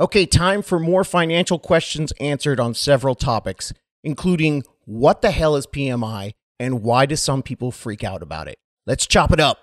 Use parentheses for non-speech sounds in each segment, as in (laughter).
Okay, time for more financial questions answered on several topics, including what the hell is PMI and why do some people freak out about it? Let's chop it up.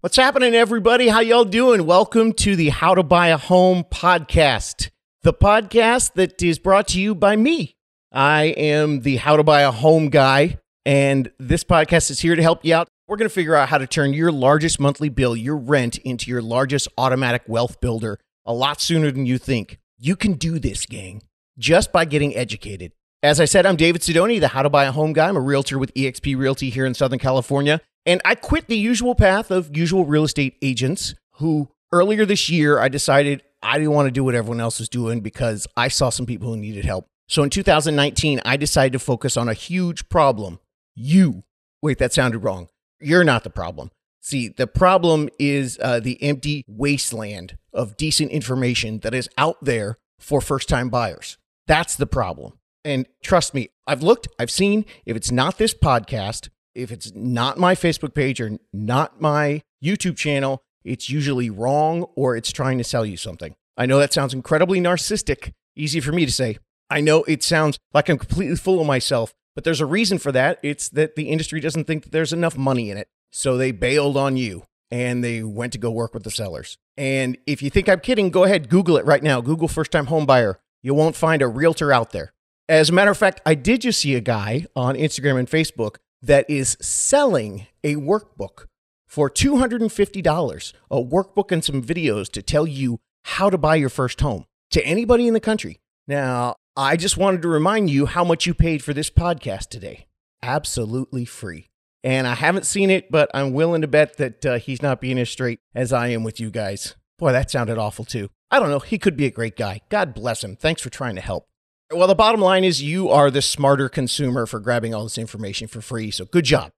What's happening, everybody? How y'all doing? Welcome to the How to Buy a Home podcast, the podcast that is brought to you by me. I am the How to Buy a Home guy, and this podcast is here to help you out. We're going to figure out how to turn your largest monthly bill, your rent, into your largest automatic wealth builder a lot sooner than you think. You can do this, gang, just by getting educated. As I said, I'm David Sidoni, the How to Buy a Home guy. I'm a realtor with eXp Realty here in Southern California. And I quit the usual path of usual real estate agents who earlier this year I decided I didn't want to do what everyone else was doing because I saw some people who needed help. So in 2019, I decided to focus on a huge problem. You. Wait, that sounded wrong. You're not the problem. See, the problem is uh, the empty wasteland of decent information that is out there for first time buyers. That's the problem. And trust me, I've looked, I've seen, if it's not this podcast, if it's not my Facebook page or not my YouTube channel, it's usually wrong or it's trying to sell you something. I know that sounds incredibly narcissistic, easy for me to say. I know it sounds like I'm completely full of myself, but there's a reason for that. It's that the industry doesn't think that there's enough money in it. So they bailed on you and they went to go work with the sellers. And if you think I'm kidding, go ahead, Google it right now. Google first time home buyer. You won't find a realtor out there. As a matter of fact, I did just see a guy on Instagram and Facebook that is selling a workbook for $250, a workbook and some videos to tell you how to buy your first home to anybody in the country. Now, I just wanted to remind you how much you paid for this podcast today. Absolutely free. And I haven't seen it, but I'm willing to bet that uh, he's not being as straight as I am with you guys. Boy, that sounded awful too. I don't know. He could be a great guy. God bless him. Thanks for trying to help. Well, the bottom line is you are the smarter consumer for grabbing all this information for free. So good job.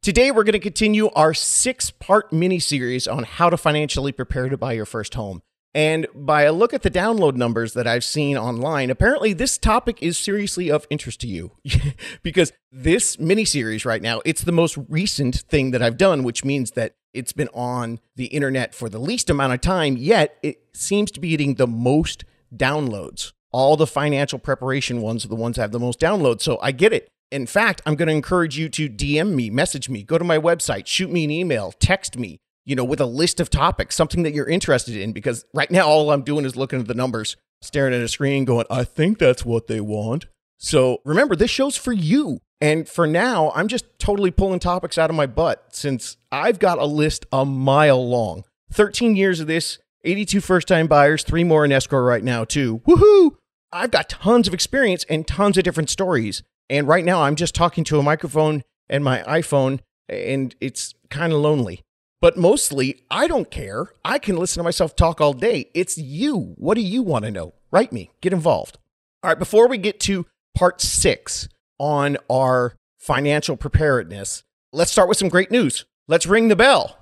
Today, we're going to continue our six part mini series on how to financially prepare to buy your first home. And by a look at the download numbers that I've seen online, apparently this topic is seriously of interest to you (laughs) because this mini series right now, it's the most recent thing that I've done, which means that it's been on the internet for the least amount of time, yet it seems to be getting the most downloads all the financial preparation ones are the ones that have the most downloads. So I get it. In fact, I'm going to encourage you to DM me, message me, go to my website, shoot me an email, text me, you know, with a list of topics, something that you're interested in. Because right now, all I'm doing is looking at the numbers, staring at a screen, going, I think that's what they want. So remember, this show's for you. And for now, I'm just totally pulling topics out of my butt since I've got a list a mile long. 13 years of this, 82 first time buyers, three more in escrow right now, too. Woohoo! I've got tons of experience and tons of different stories. And right now, I'm just talking to a microphone and my iPhone, and it's kind of lonely. But mostly, I don't care. I can listen to myself talk all day. It's you. What do you want to know? Write me, get involved. All right, before we get to part six on our financial preparedness, let's start with some great news. Let's ring the bell.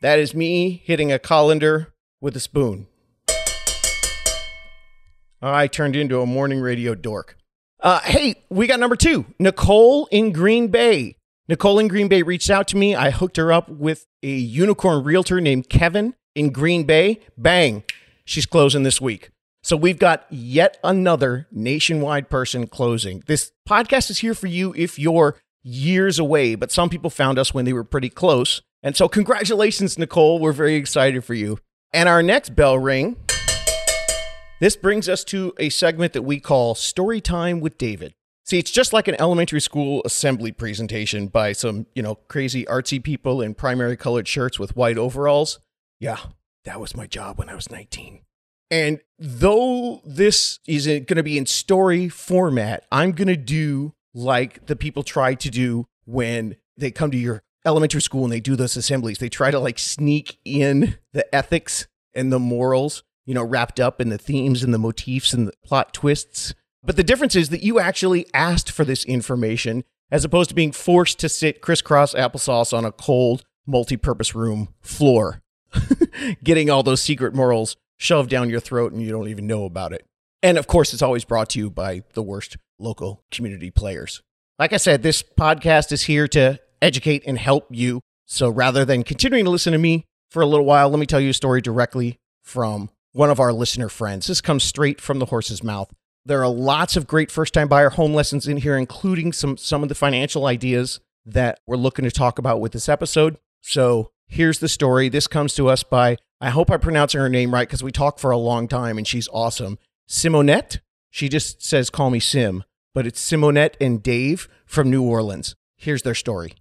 That is me hitting a colander with a spoon. I turned into a morning radio dork. Uh, hey, we got number two, Nicole in Green Bay. Nicole in Green Bay reached out to me. I hooked her up with a unicorn realtor named Kevin in Green Bay. Bang, she's closing this week. So we've got yet another nationwide person closing. This podcast is here for you if you're years away, but some people found us when they were pretty close. And so, congratulations, Nicole. We're very excited for you. And our next bell ring this brings us to a segment that we call Story Time with David. See, it's just like an elementary school assembly presentation by some, you know, crazy artsy people in primary colored shirts with white overalls. Yeah, that was my job when I was 19. And though this is going to be in story format, I'm going to do like the people try to do when they come to your elementary school and they do those assemblies. They try to like sneak in the ethics and the morals you know, wrapped up in the themes and the motifs and the plot twists. But the difference is that you actually asked for this information as opposed to being forced to sit crisscross applesauce on a cold multi purpose room floor. (laughs) getting all those secret morals shoved down your throat and you don't even know about it. And of course, it's always brought to you by the worst local community players. Like I said, this podcast is here to educate and help you. So rather than continuing to listen to me for a little while, let me tell you a story directly from one of our listener friends. This comes straight from the horse's mouth. There are lots of great first time buyer home lessons in here, including some, some of the financial ideas that we're looking to talk about with this episode. So here's the story. This comes to us by, I hope I'm pronouncing her name right because we talked for a long time and she's awesome. Simonette. She just says, call me Sim, but it's Simonette and Dave from New Orleans. Here's their story.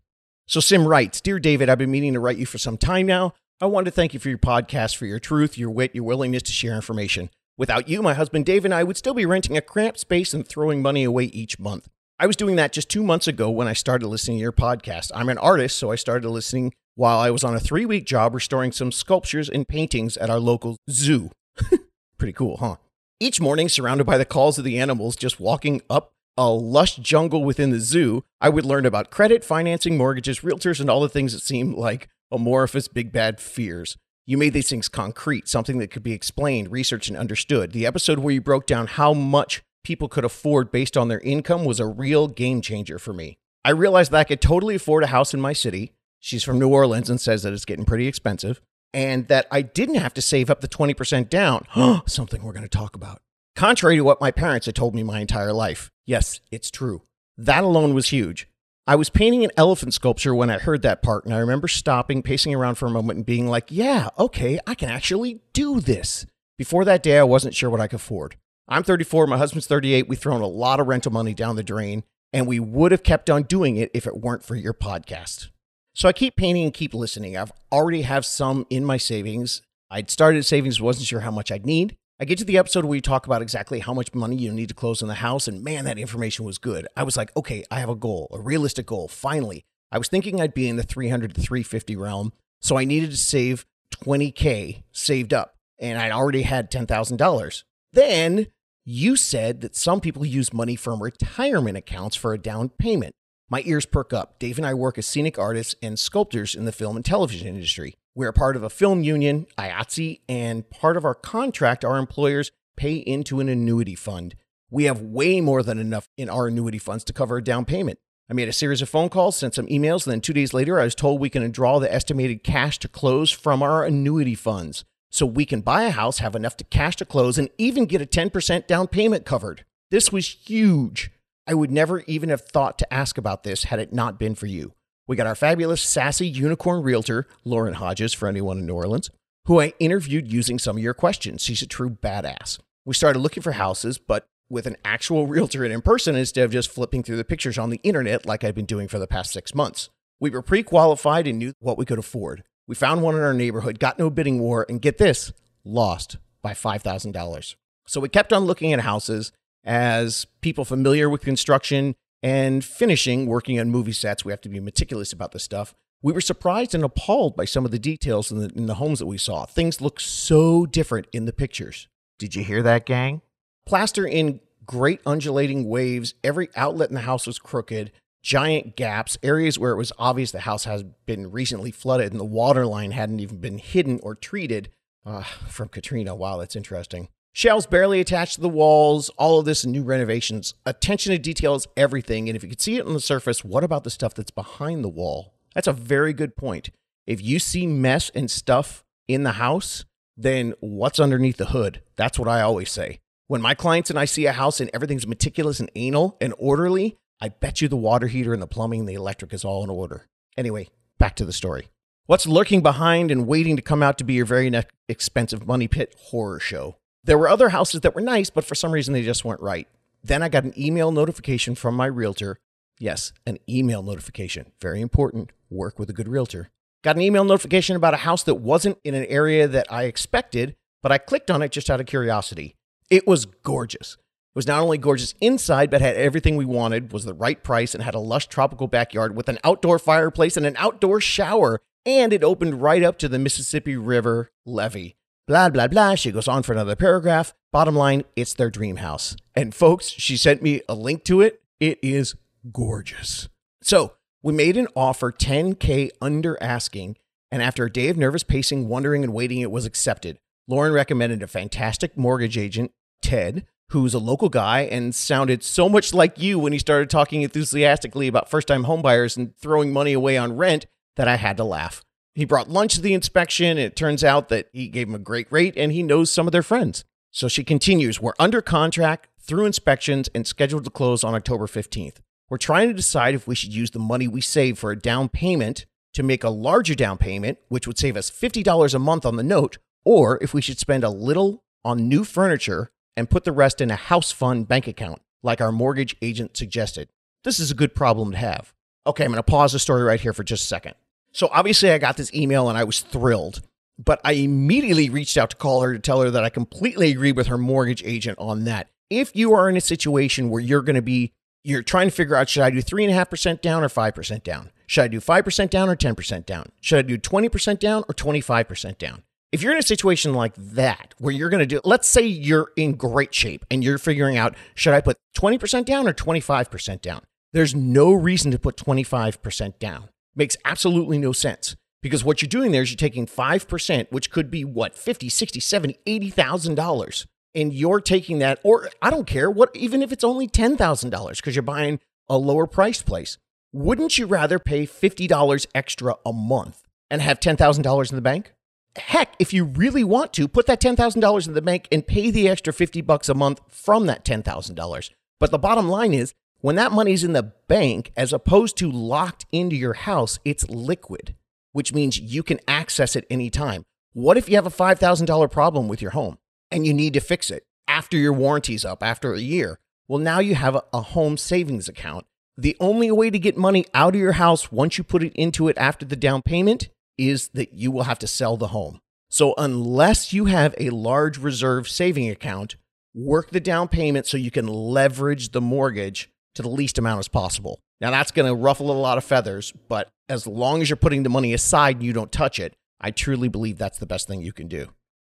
So Sim writes Dear David, I've been meaning to write you for some time now. I want to thank you for your podcast, for your truth, your wit, your willingness to share information. Without you, my husband Dave and I would still be renting a cramped space and throwing money away each month. I was doing that just two months ago when I started listening to your podcast. I'm an artist, so I started listening while I was on a three week job restoring some sculptures and paintings at our local zoo. (laughs) Pretty cool, huh? Each morning, surrounded by the calls of the animals just walking up a lush jungle within the zoo, I would learn about credit, financing, mortgages, realtors, and all the things that seem like amorphous big bad fears. You made these things concrete, something that could be explained, researched, and understood. The episode where you broke down how much people could afford based on their income was a real game changer for me. I realized that I could totally afford a house in my city. She's from New Orleans and says that it's getting pretty expensive, and that I didn't have to save up the 20% down. (gasps) something we're going to talk about. Contrary to what my parents had told me my entire life. Yes, it's true. That alone was huge. I was painting an elephant sculpture when I heard that part, and I remember stopping, pacing around for a moment, and being like, yeah, okay, I can actually do this. Before that day, I wasn't sure what I could afford. I'm 34, my husband's 38. We've thrown a lot of rental money down the drain, and we would have kept on doing it if it weren't for your podcast. So I keep painting and keep listening. I've already have some in my savings. I'd started savings, wasn't sure how much I'd need. I get to the episode where you talk about exactly how much money you need to close on the house, and man, that information was good. I was like, okay, I have a goal, a realistic goal. Finally, I was thinking I'd be in the 300 to 350 realm, so I needed to save 20k saved up, and I'd already had $10,000. Then you said that some people use money from retirement accounts for a down payment. My ears perk up. Dave and I work as scenic artists and sculptors in the film and television industry. We're part of a film union, IATSE, and part of our contract, our employers pay into an annuity fund. We have way more than enough in our annuity funds to cover a down payment. I made a series of phone calls, sent some emails, and then two days later, I was told we can draw the estimated cash to close from our annuity funds. So we can buy a house, have enough to cash to close, and even get a 10% down payment covered. This was huge. I would never even have thought to ask about this had it not been for you. We got our fabulous, sassy unicorn realtor, Lauren Hodges, for anyone in New Orleans, who I interviewed using some of your questions. She's a true badass. We started looking for houses, but with an actual (laughs) realtor in person instead of just flipping through the pictures on the internet like I've been doing for the past six months. We were pre qualified and knew what we could afford. We found one in our neighborhood, got no bidding war, and get this, lost by $5,000. So we kept on looking at houses as people familiar with construction and finishing working on movie sets, we have to be meticulous about this stuff. We were surprised and appalled by some of the details in the, in the homes that we saw. Things look so different in the pictures. Did you hear that, gang? Plaster in great undulating waves. Every outlet in the house was crooked, giant gaps, areas where it was obvious the house has been recently flooded and the water line hadn't even been hidden or treated uh, from Katrina. Wow, that's interesting. Shelves barely attached to the walls, all of this new renovations. Attention to detail is everything. And if you can see it on the surface, what about the stuff that's behind the wall? That's a very good point. If you see mess and stuff in the house, then what's underneath the hood? That's what I always say. When my clients and I see a house and everything's meticulous and anal and orderly, I bet you the water heater and the plumbing and the electric is all in order. Anyway, back to the story. What's lurking behind and waiting to come out to be your very next expensive money pit horror show? There were other houses that were nice, but for some reason they just weren't right. Then I got an email notification from my realtor. Yes, an email notification. Very important. Work with a good realtor. Got an email notification about a house that wasn't in an area that I expected, but I clicked on it just out of curiosity. It was gorgeous. It was not only gorgeous inside, but had everything we wanted, was the right price, and had a lush tropical backyard with an outdoor fireplace and an outdoor shower. And it opened right up to the Mississippi River levee. Blah, blah, blah. She goes on for another paragraph. Bottom line, it's their dream house. And folks, she sent me a link to it. It is gorgeous. So we made an offer 10K under asking, And after a day of nervous pacing, wondering, and waiting, it was accepted. Lauren recommended a fantastic mortgage agent, Ted, who's a local guy and sounded so much like you when he started talking enthusiastically about first time homebuyers and throwing money away on rent that I had to laugh. He brought lunch to the inspection, and it turns out that he gave him a great rate and he knows some of their friends. So she continues We're under contract, through inspections, and scheduled to close on October 15th. We're trying to decide if we should use the money we save for a down payment to make a larger down payment, which would save us $50 a month on the note, or if we should spend a little on new furniture and put the rest in a house fund bank account, like our mortgage agent suggested. This is a good problem to have. Okay, I'm going to pause the story right here for just a second. So, obviously, I got this email and I was thrilled, but I immediately reached out to call her to tell her that I completely agree with her mortgage agent on that. If you are in a situation where you're going to be, you're trying to figure out should I do 3.5% down or 5% down? Should I do 5% down or 10% down? Should I do 20% down or 25% down? If you're in a situation like that where you're going to do, let's say you're in great shape and you're figuring out, should I put 20% down or 25% down? There's no reason to put 25% down. Makes absolutely no sense because what you're doing there is you're taking 5%, which could be what, 50, 60, 70, $80,000. And you're taking that, or I don't care what, even if it's only $10,000 because you're buying a lower priced place. Wouldn't you rather pay $50 extra a month and have $10,000 in the bank? Heck, if you really want to, put that $10,000 in the bank and pay the extra 50 bucks a month from that $10,000. But the bottom line is, when that money's in the bank as opposed to locked into your house, it's liquid, which means you can access it anytime. What if you have a $5,000 problem with your home and you need to fix it after your warranty's up after a year? Well, now you have a home savings account. The only way to get money out of your house once you put it into it after the down payment is that you will have to sell the home. So, unless you have a large reserve saving account, work the down payment so you can leverage the mortgage to the least amount as possible. Now, that's going to ruffle a lot of feathers, but as long as you're putting the money aside and you don't touch it, I truly believe that's the best thing you can do.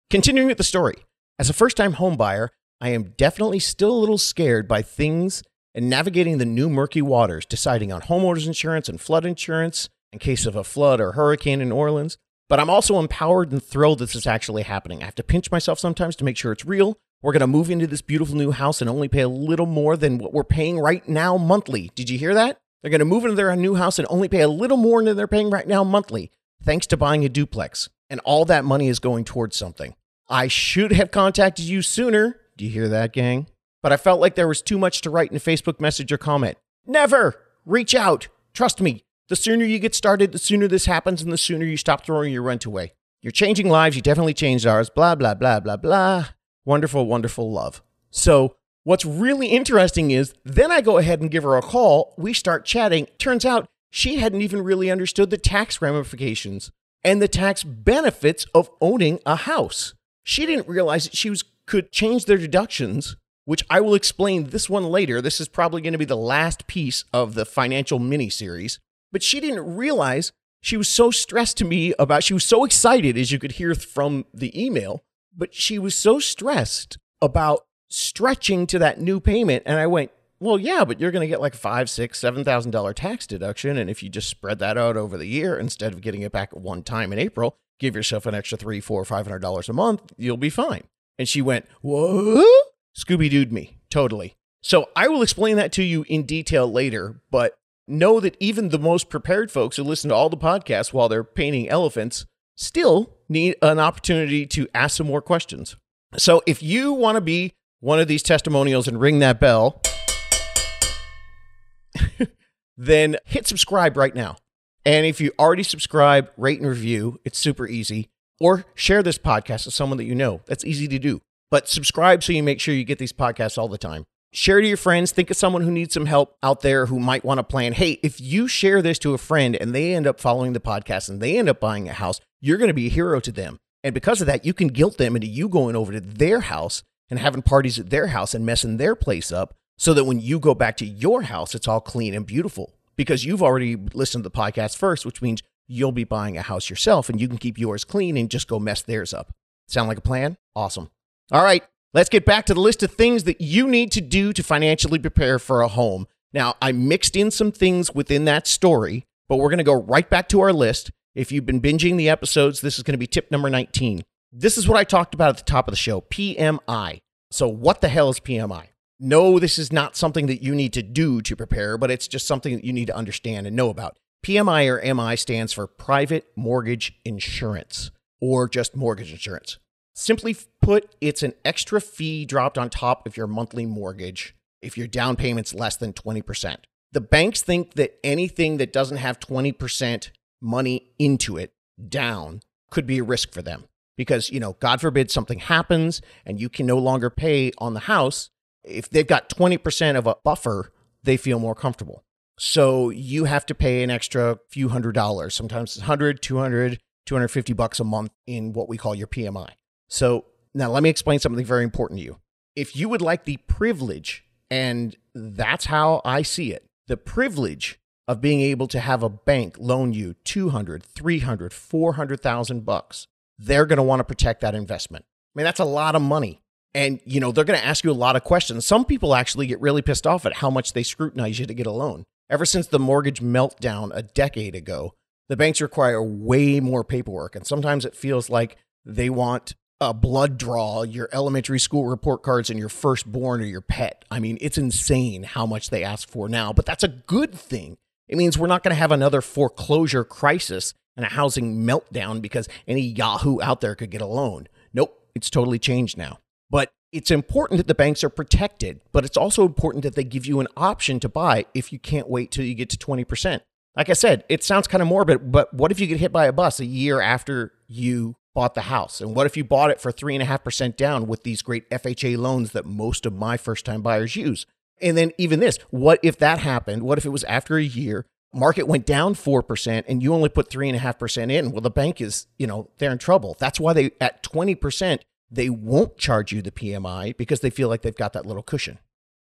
Continuing with the story, as a first time home buyer, I am definitely still a little scared by things and navigating the new murky waters, deciding on homeowners insurance and flood insurance, in case of a flood or hurricane in New Orleans. But I'm also empowered and thrilled that this is actually happening. I have to pinch myself sometimes to make sure it's real. We're going to move into this beautiful new house and only pay a little more than what we're paying right now monthly. Did you hear that? They're going to move into their new house and only pay a little more than they're paying right now monthly, thanks to buying a duplex. And all that money is going towards something. I should have contacted you sooner. Do you hear that, gang? But I felt like there was too much to write in a Facebook message or comment. Never! Reach out. Trust me, the sooner you get started, the sooner this happens, and the sooner you stop throwing your rent away. You're changing lives. You definitely changed ours. Blah, blah, blah, blah, blah. Wonderful, wonderful love. So, what's really interesting is then I go ahead and give her a call. We start chatting. Turns out she hadn't even really understood the tax ramifications and the tax benefits of owning a house. She didn't realize that she was, could change their deductions, which I will explain this one later. This is probably going to be the last piece of the financial mini series. But she didn't realize she was so stressed to me about, she was so excited, as you could hear from the email, but she was so stressed about stretching to that new payment. And I went, well, yeah, but you're going to get like five, six, seven thousand dollar tax deduction, and if you just spread that out over the year instead of getting it back at one time in April, give yourself an extra three, four, five hundred dollars a month, you'll be fine. And she went, what? Scooby Dooed me totally. So I will explain that to you in detail later, but know that even the most prepared folks who listen to all the podcasts while they're painting elephants still need an opportunity to ask some more questions. So if you want to be one of these testimonials and ring that bell, (laughs) then hit subscribe right now. And if you already subscribe, rate and review, it's super easy. Or share this podcast with someone that you know. That's easy to do. But subscribe so you make sure you get these podcasts all the time share to your friends. Think of someone who needs some help out there who might want to plan. Hey, if you share this to a friend and they end up following the podcast and they end up buying a house, you're going to be a hero to them. And because of that, you can guilt them into you going over to their house and having parties at their house and messing their place up so that when you go back to your house, it's all clean and beautiful because you've already listened to the podcast first, which means you'll be buying a house yourself and you can keep yours clean and just go mess theirs up. Sound like a plan? Awesome. All right. Let's get back to the list of things that you need to do to financially prepare for a home. Now, I mixed in some things within that story, but we're going to go right back to our list. If you've been binging the episodes, this is going to be tip number 19. This is what I talked about at the top of the show PMI. So, what the hell is PMI? No, this is not something that you need to do to prepare, but it's just something that you need to understand and know about. PMI or MI stands for private mortgage insurance or just mortgage insurance. Simply put, it's an extra fee dropped on top of your monthly mortgage if your down payment's less than 20%. The banks think that anything that doesn't have 20% money into it down could be a risk for them because, you know, God forbid something happens and you can no longer pay on the house. If they've got 20% of a buffer, they feel more comfortable. So you have to pay an extra few hundred dollars. Sometimes it's 100, 200, 250 bucks a month in what we call your PMI. So now let me explain something very important to you. If you would like the privilege, and that's how I see it, the privilege of being able to have a bank loan you 200, 300, 400,000 bucks, they're going to want to protect that investment. I mean, that's a lot of money. And, you know, they're going to ask you a lot of questions. Some people actually get really pissed off at how much they scrutinize you to get a loan. Ever since the mortgage meltdown a decade ago, the banks require way more paperwork. And sometimes it feels like they want a blood draw, your elementary school report cards, and your firstborn or your pet. I mean, it's insane how much they ask for now, but that's a good thing. It means we're not going to have another foreclosure crisis and a housing meltdown because any Yahoo out there could get a loan. Nope, it's totally changed now. But it's important that the banks are protected, but it's also important that they give you an option to buy if you can't wait till you get to 20%. Like I said, it sounds kind of morbid, but what if you get hit by a bus a year after you bought the house? And what if you bought it for 3.5% down with these great FHA loans that most of my first time buyers use? And then even this, what if that happened? What if it was after a year, market went down 4% and you only put 3.5% in? Well, the bank is, you know, they're in trouble. That's why they, at 20%, they won't charge you the PMI because they feel like they've got that little cushion.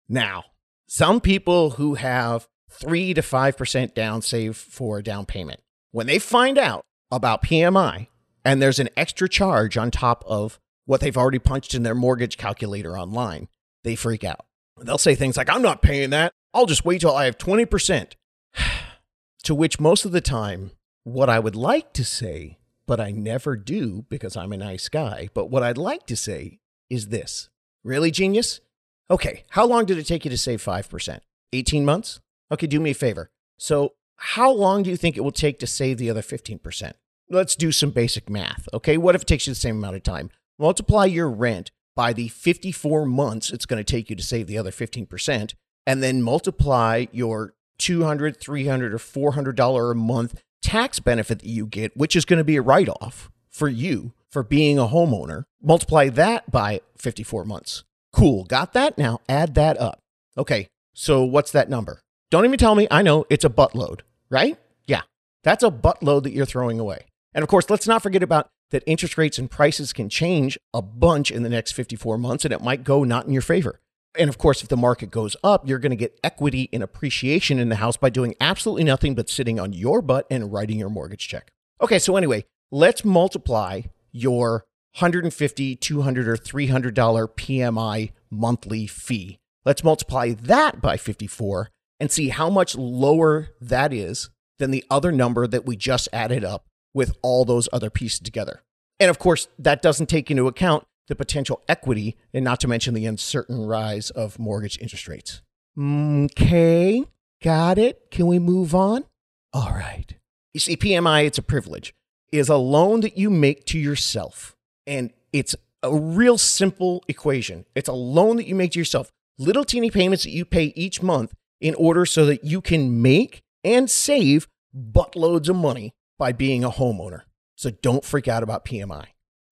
Now, some people who have 3 to 5% down save for a down payment, when they find out about PMI and there's an extra charge on top of what they've already punched in their mortgage calculator online, they freak out. They'll say things like, I'm not paying that. I'll just wait till I have 20%. (sighs) to which most of the time, what I would like to say but I never do because I'm a nice guy. But what I'd like to say is this Really, genius? Okay, how long did it take you to save 5%? 18 months? Okay, do me a favor. So, how long do you think it will take to save the other 15%? Let's do some basic math. Okay, what if it takes you the same amount of time? Multiply your rent by the 54 months it's going to take you to save the other 15%, and then multiply your 200, 300, or $400 a month tax benefit that you get, which is going to be a write off for you for being a homeowner, multiply that by 54 months. Cool. Got that? Now add that up. Okay. So what's that number? Don't even tell me. I know it's a buttload, right? Yeah. That's a buttload that you're throwing away. And of course, let's not forget about that interest rates and prices can change a bunch in the next 54 months and it might go not in your favor. And of course, if the market goes up, you're going to get equity and appreciation in the house by doing absolutely nothing but sitting on your butt and writing your mortgage check. Okay, so anyway, let's multiply your 150, 200 or $300 PMI monthly fee. Let's multiply that by 54 and see how much lower that is than the other number that we just added up with all those other pieces together. And of course, that doesn't take into account the potential equity, and not to mention the uncertain rise of mortgage interest rates. Okay, got it. Can we move on? All right. You see, PMI, it's a privilege, is a loan that you make to yourself. And it's a real simple equation. It's a loan that you make to yourself, little teeny payments that you pay each month in order so that you can make and save buttloads of money by being a homeowner. So don't freak out about PMI.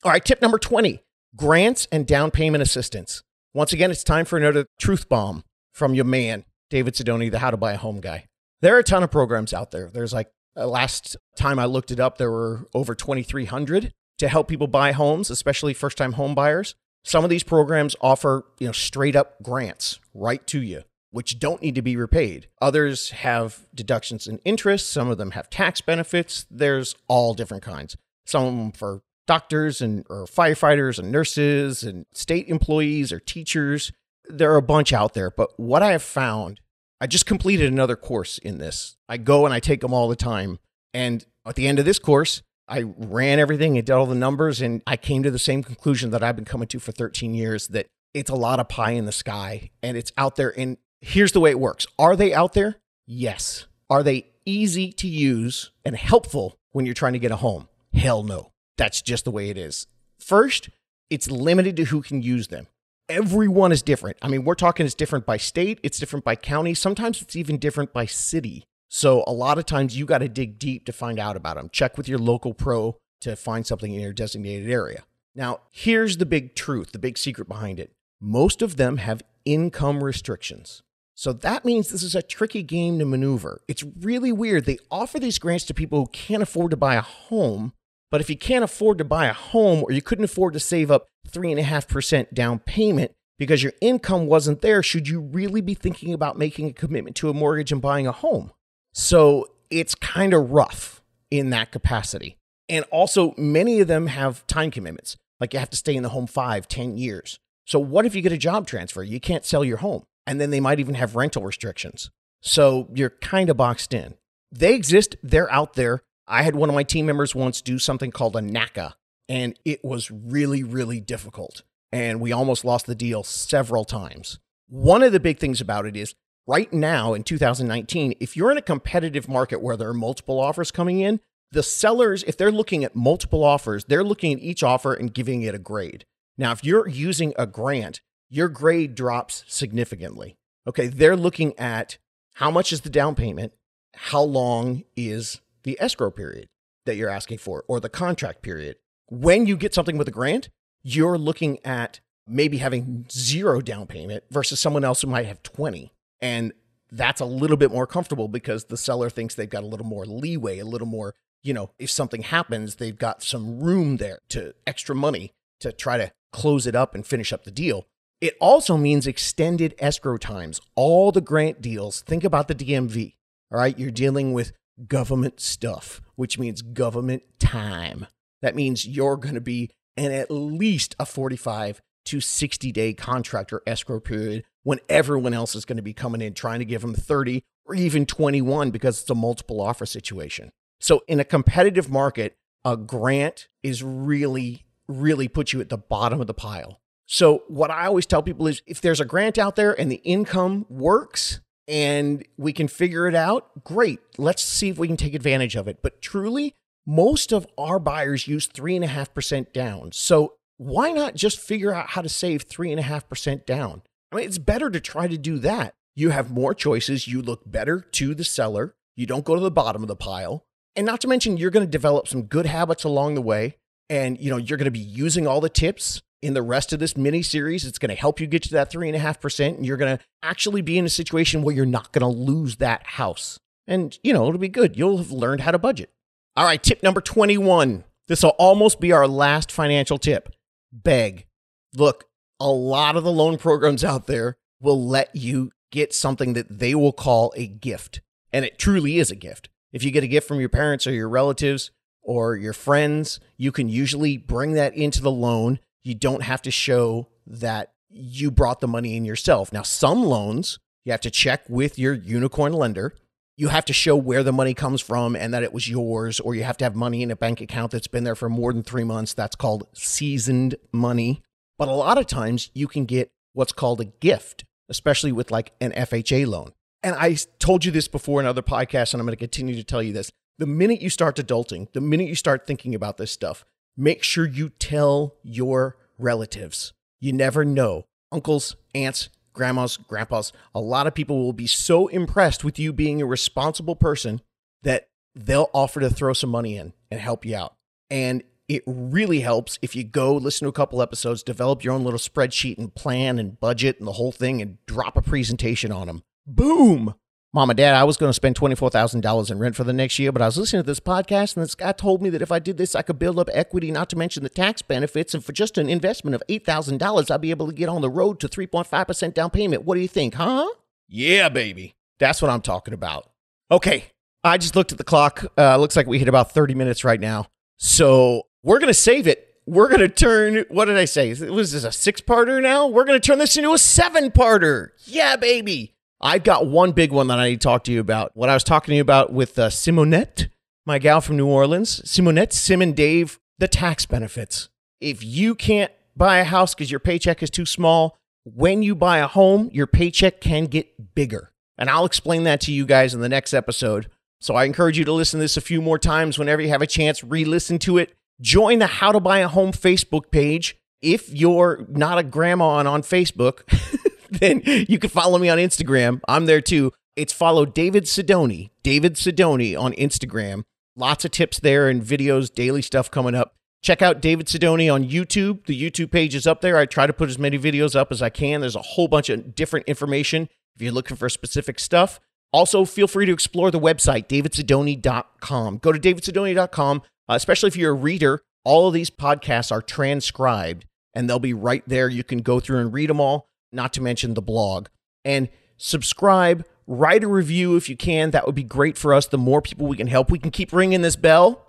All right, tip number 20 grants and down payment assistance. Once again, it's time for another truth bomb from your man, David Sidoni, the How to Buy a Home guy. There are a ton of programs out there. There's like, uh, last time I looked it up, there were over 2,300 to help people buy homes, especially first time home buyers. Some of these programs offer, you know, straight up grants right to you, which don't need to be repaid. Others have deductions and interest. Some of them have tax benefits. There's all different kinds. Some of them for doctors and or firefighters and nurses and state employees or teachers. There are a bunch out there, but what I have found, I just completed another course in this. I go and I take them all the time And at the end of this course, I ran everything and did all the numbers, and I came to the same conclusion that I've been coming to for 13 years that it's a lot of pie in the sky and it's out there. And here's the way it works Are they out there? Yes. Are they easy to use and helpful when you're trying to get a home? Hell no. That's just the way it is. First, it's limited to who can use them. Everyone is different. I mean, we're talking it's different by state, it's different by county, sometimes it's even different by city. So a lot of times you got to dig deep to find out about them. Check with your local pro to find something in your designated area. Now, here's the big truth, the big secret behind it. Most of them have income restrictions. So that means this is a tricky game to maneuver. It's really weird. They offer these grants to people who can't afford to buy a home, but if you can't afford to buy a home or you couldn't afford to save up 3.5% down payment because your income wasn't there, should you really be thinking about making a commitment to a mortgage and buying a home? So it's kind of rough in that capacity. And also, many of them have time commitments, like you have to stay in the home five, ten years. So, what if you get a job transfer? You can't sell your home. And then they might even have rental restrictions. So, you're kind of boxed in. They exist, they're out there. I had one of my team members once do something called a NACA, and it was really, really difficult. And we almost lost the deal several times. One of the big things about it is right now in 2019, if you're in a competitive market where there are multiple offers coming in, the sellers, if they're looking at multiple offers, they're looking at each offer and giving it a grade. Now, if you're using a grant, your grade drops significantly. Okay, they're looking at how much is the down payment, how long is the escrow period that you're asking for, or the contract period. When you get something with a grant, you're looking at maybe having zero down payment versus someone else who might have 20. And that's a little bit more comfortable because the seller thinks they've got a little more leeway, a little more, you know, if something happens, they've got some room there to extra money to try to close it up and finish up the deal. It also means extended escrow times. All the grant deals, think about the DMV. All right, you're dealing with government stuff, which means government time. That means you're going to be in at least a 45 to 60 day contract or escrow period when everyone else is going to be coming in trying to give them 30 or even 21 because it's a multiple offer situation. So in a competitive market, a grant is really, really put you at the bottom of the pile. So what I always tell people is if there's a grant out there and the income works and we can figure it out, great. Let's see if we can take advantage of it. But truly, most of our buyers use three and a half percent down. So why not just figure out how to save three and a half percent down? I mean, it's better to try to do that. You have more choices. You look better to the seller. You don't go to the bottom of the pile. And not to mention, you're going to develop some good habits along the way. And, you know, you're going to be using all the tips in the rest of this mini series. It's going to help you get to that three and a half percent. And you're going to actually be in a situation where you're not going to lose that house. And, you know, it'll be good. You'll have learned how to budget. All right, tip number 21. This will almost be our last financial tip. Beg. Look, a lot of the loan programs out there will let you get something that they will call a gift. And it truly is a gift. If you get a gift from your parents or your relatives or your friends, you can usually bring that into the loan. You don't have to show that you brought the money in yourself. Now, some loans you have to check with your unicorn lender. You have to show where the money comes from and that it was yours, or you have to have money in a bank account that's been there for more than three months. That's called seasoned money. But a lot of times you can get what's called a gift, especially with like an FHA loan. And I told you this before in other podcasts, and I'm going to continue to tell you this. The minute you start adulting, the minute you start thinking about this stuff, make sure you tell your relatives. You never know. Uncles, aunts, grandmas, grandpas, a lot of people will be so impressed with you being a responsible person that they'll offer to throw some money in and help you out. And it really helps if you go listen to a couple episodes, develop your own little spreadsheet and plan and budget and the whole thing and drop a presentation on them. Boom. Mom and Dad, I was going to spend $24,000 in rent for the next year, but I was listening to this podcast and this guy told me that if I did this, I could build up equity, not to mention the tax benefits. And for just an investment of $8,000, I'd be able to get on the road to 3.5% down payment. What do you think, huh? Yeah, baby. That's what I'm talking about. Okay. I just looked at the clock. Uh, looks like we hit about 30 minutes right now. So we're going to save it. We're going to turn, what did I say? Was this a six parter now? We're going to turn this into a seven parter. Yeah, baby. I've got one big one that I need to talk to you about. What I was talking to you about with uh, Simonette, my gal from New Orleans, Simonette, Sim, and Dave, the tax benefits. If you can't buy a house because your paycheck is too small, when you buy a home, your paycheck can get bigger. And I'll explain that to you guys in the next episode. So I encourage you to listen to this a few more times whenever you have a chance, re listen to it. Join the How to Buy a Home Facebook page. If you're not a grandma on, on Facebook, (laughs) (laughs) then you can follow me on Instagram. I'm there too. It's follow David Sidoni, David Sidoni on Instagram. Lots of tips there and videos, daily stuff coming up. Check out David Sidoni on YouTube. The YouTube page is up there. I try to put as many videos up as I can. There's a whole bunch of different information if you're looking for specific stuff. Also, feel free to explore the website, davidsidoni.com. Go to davidsidoni.com, uh, especially if you're a reader. All of these podcasts are transcribed and they'll be right there. You can go through and read them all, not to mention the blog. And subscribe, write a review if you can. That would be great for us. The more people we can help, we can keep ringing this bell.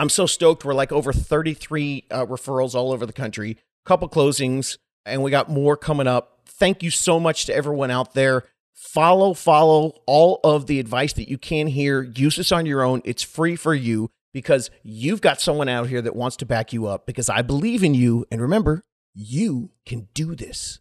I'm so stoked. We're like over 33 uh, referrals all over the country, couple closings, and we got more coming up. Thank you so much to everyone out there. Follow, follow all of the advice that you can hear. Use this on your own. It's free for you because you've got someone out here that wants to back you up because I believe in you. And remember, you can do this.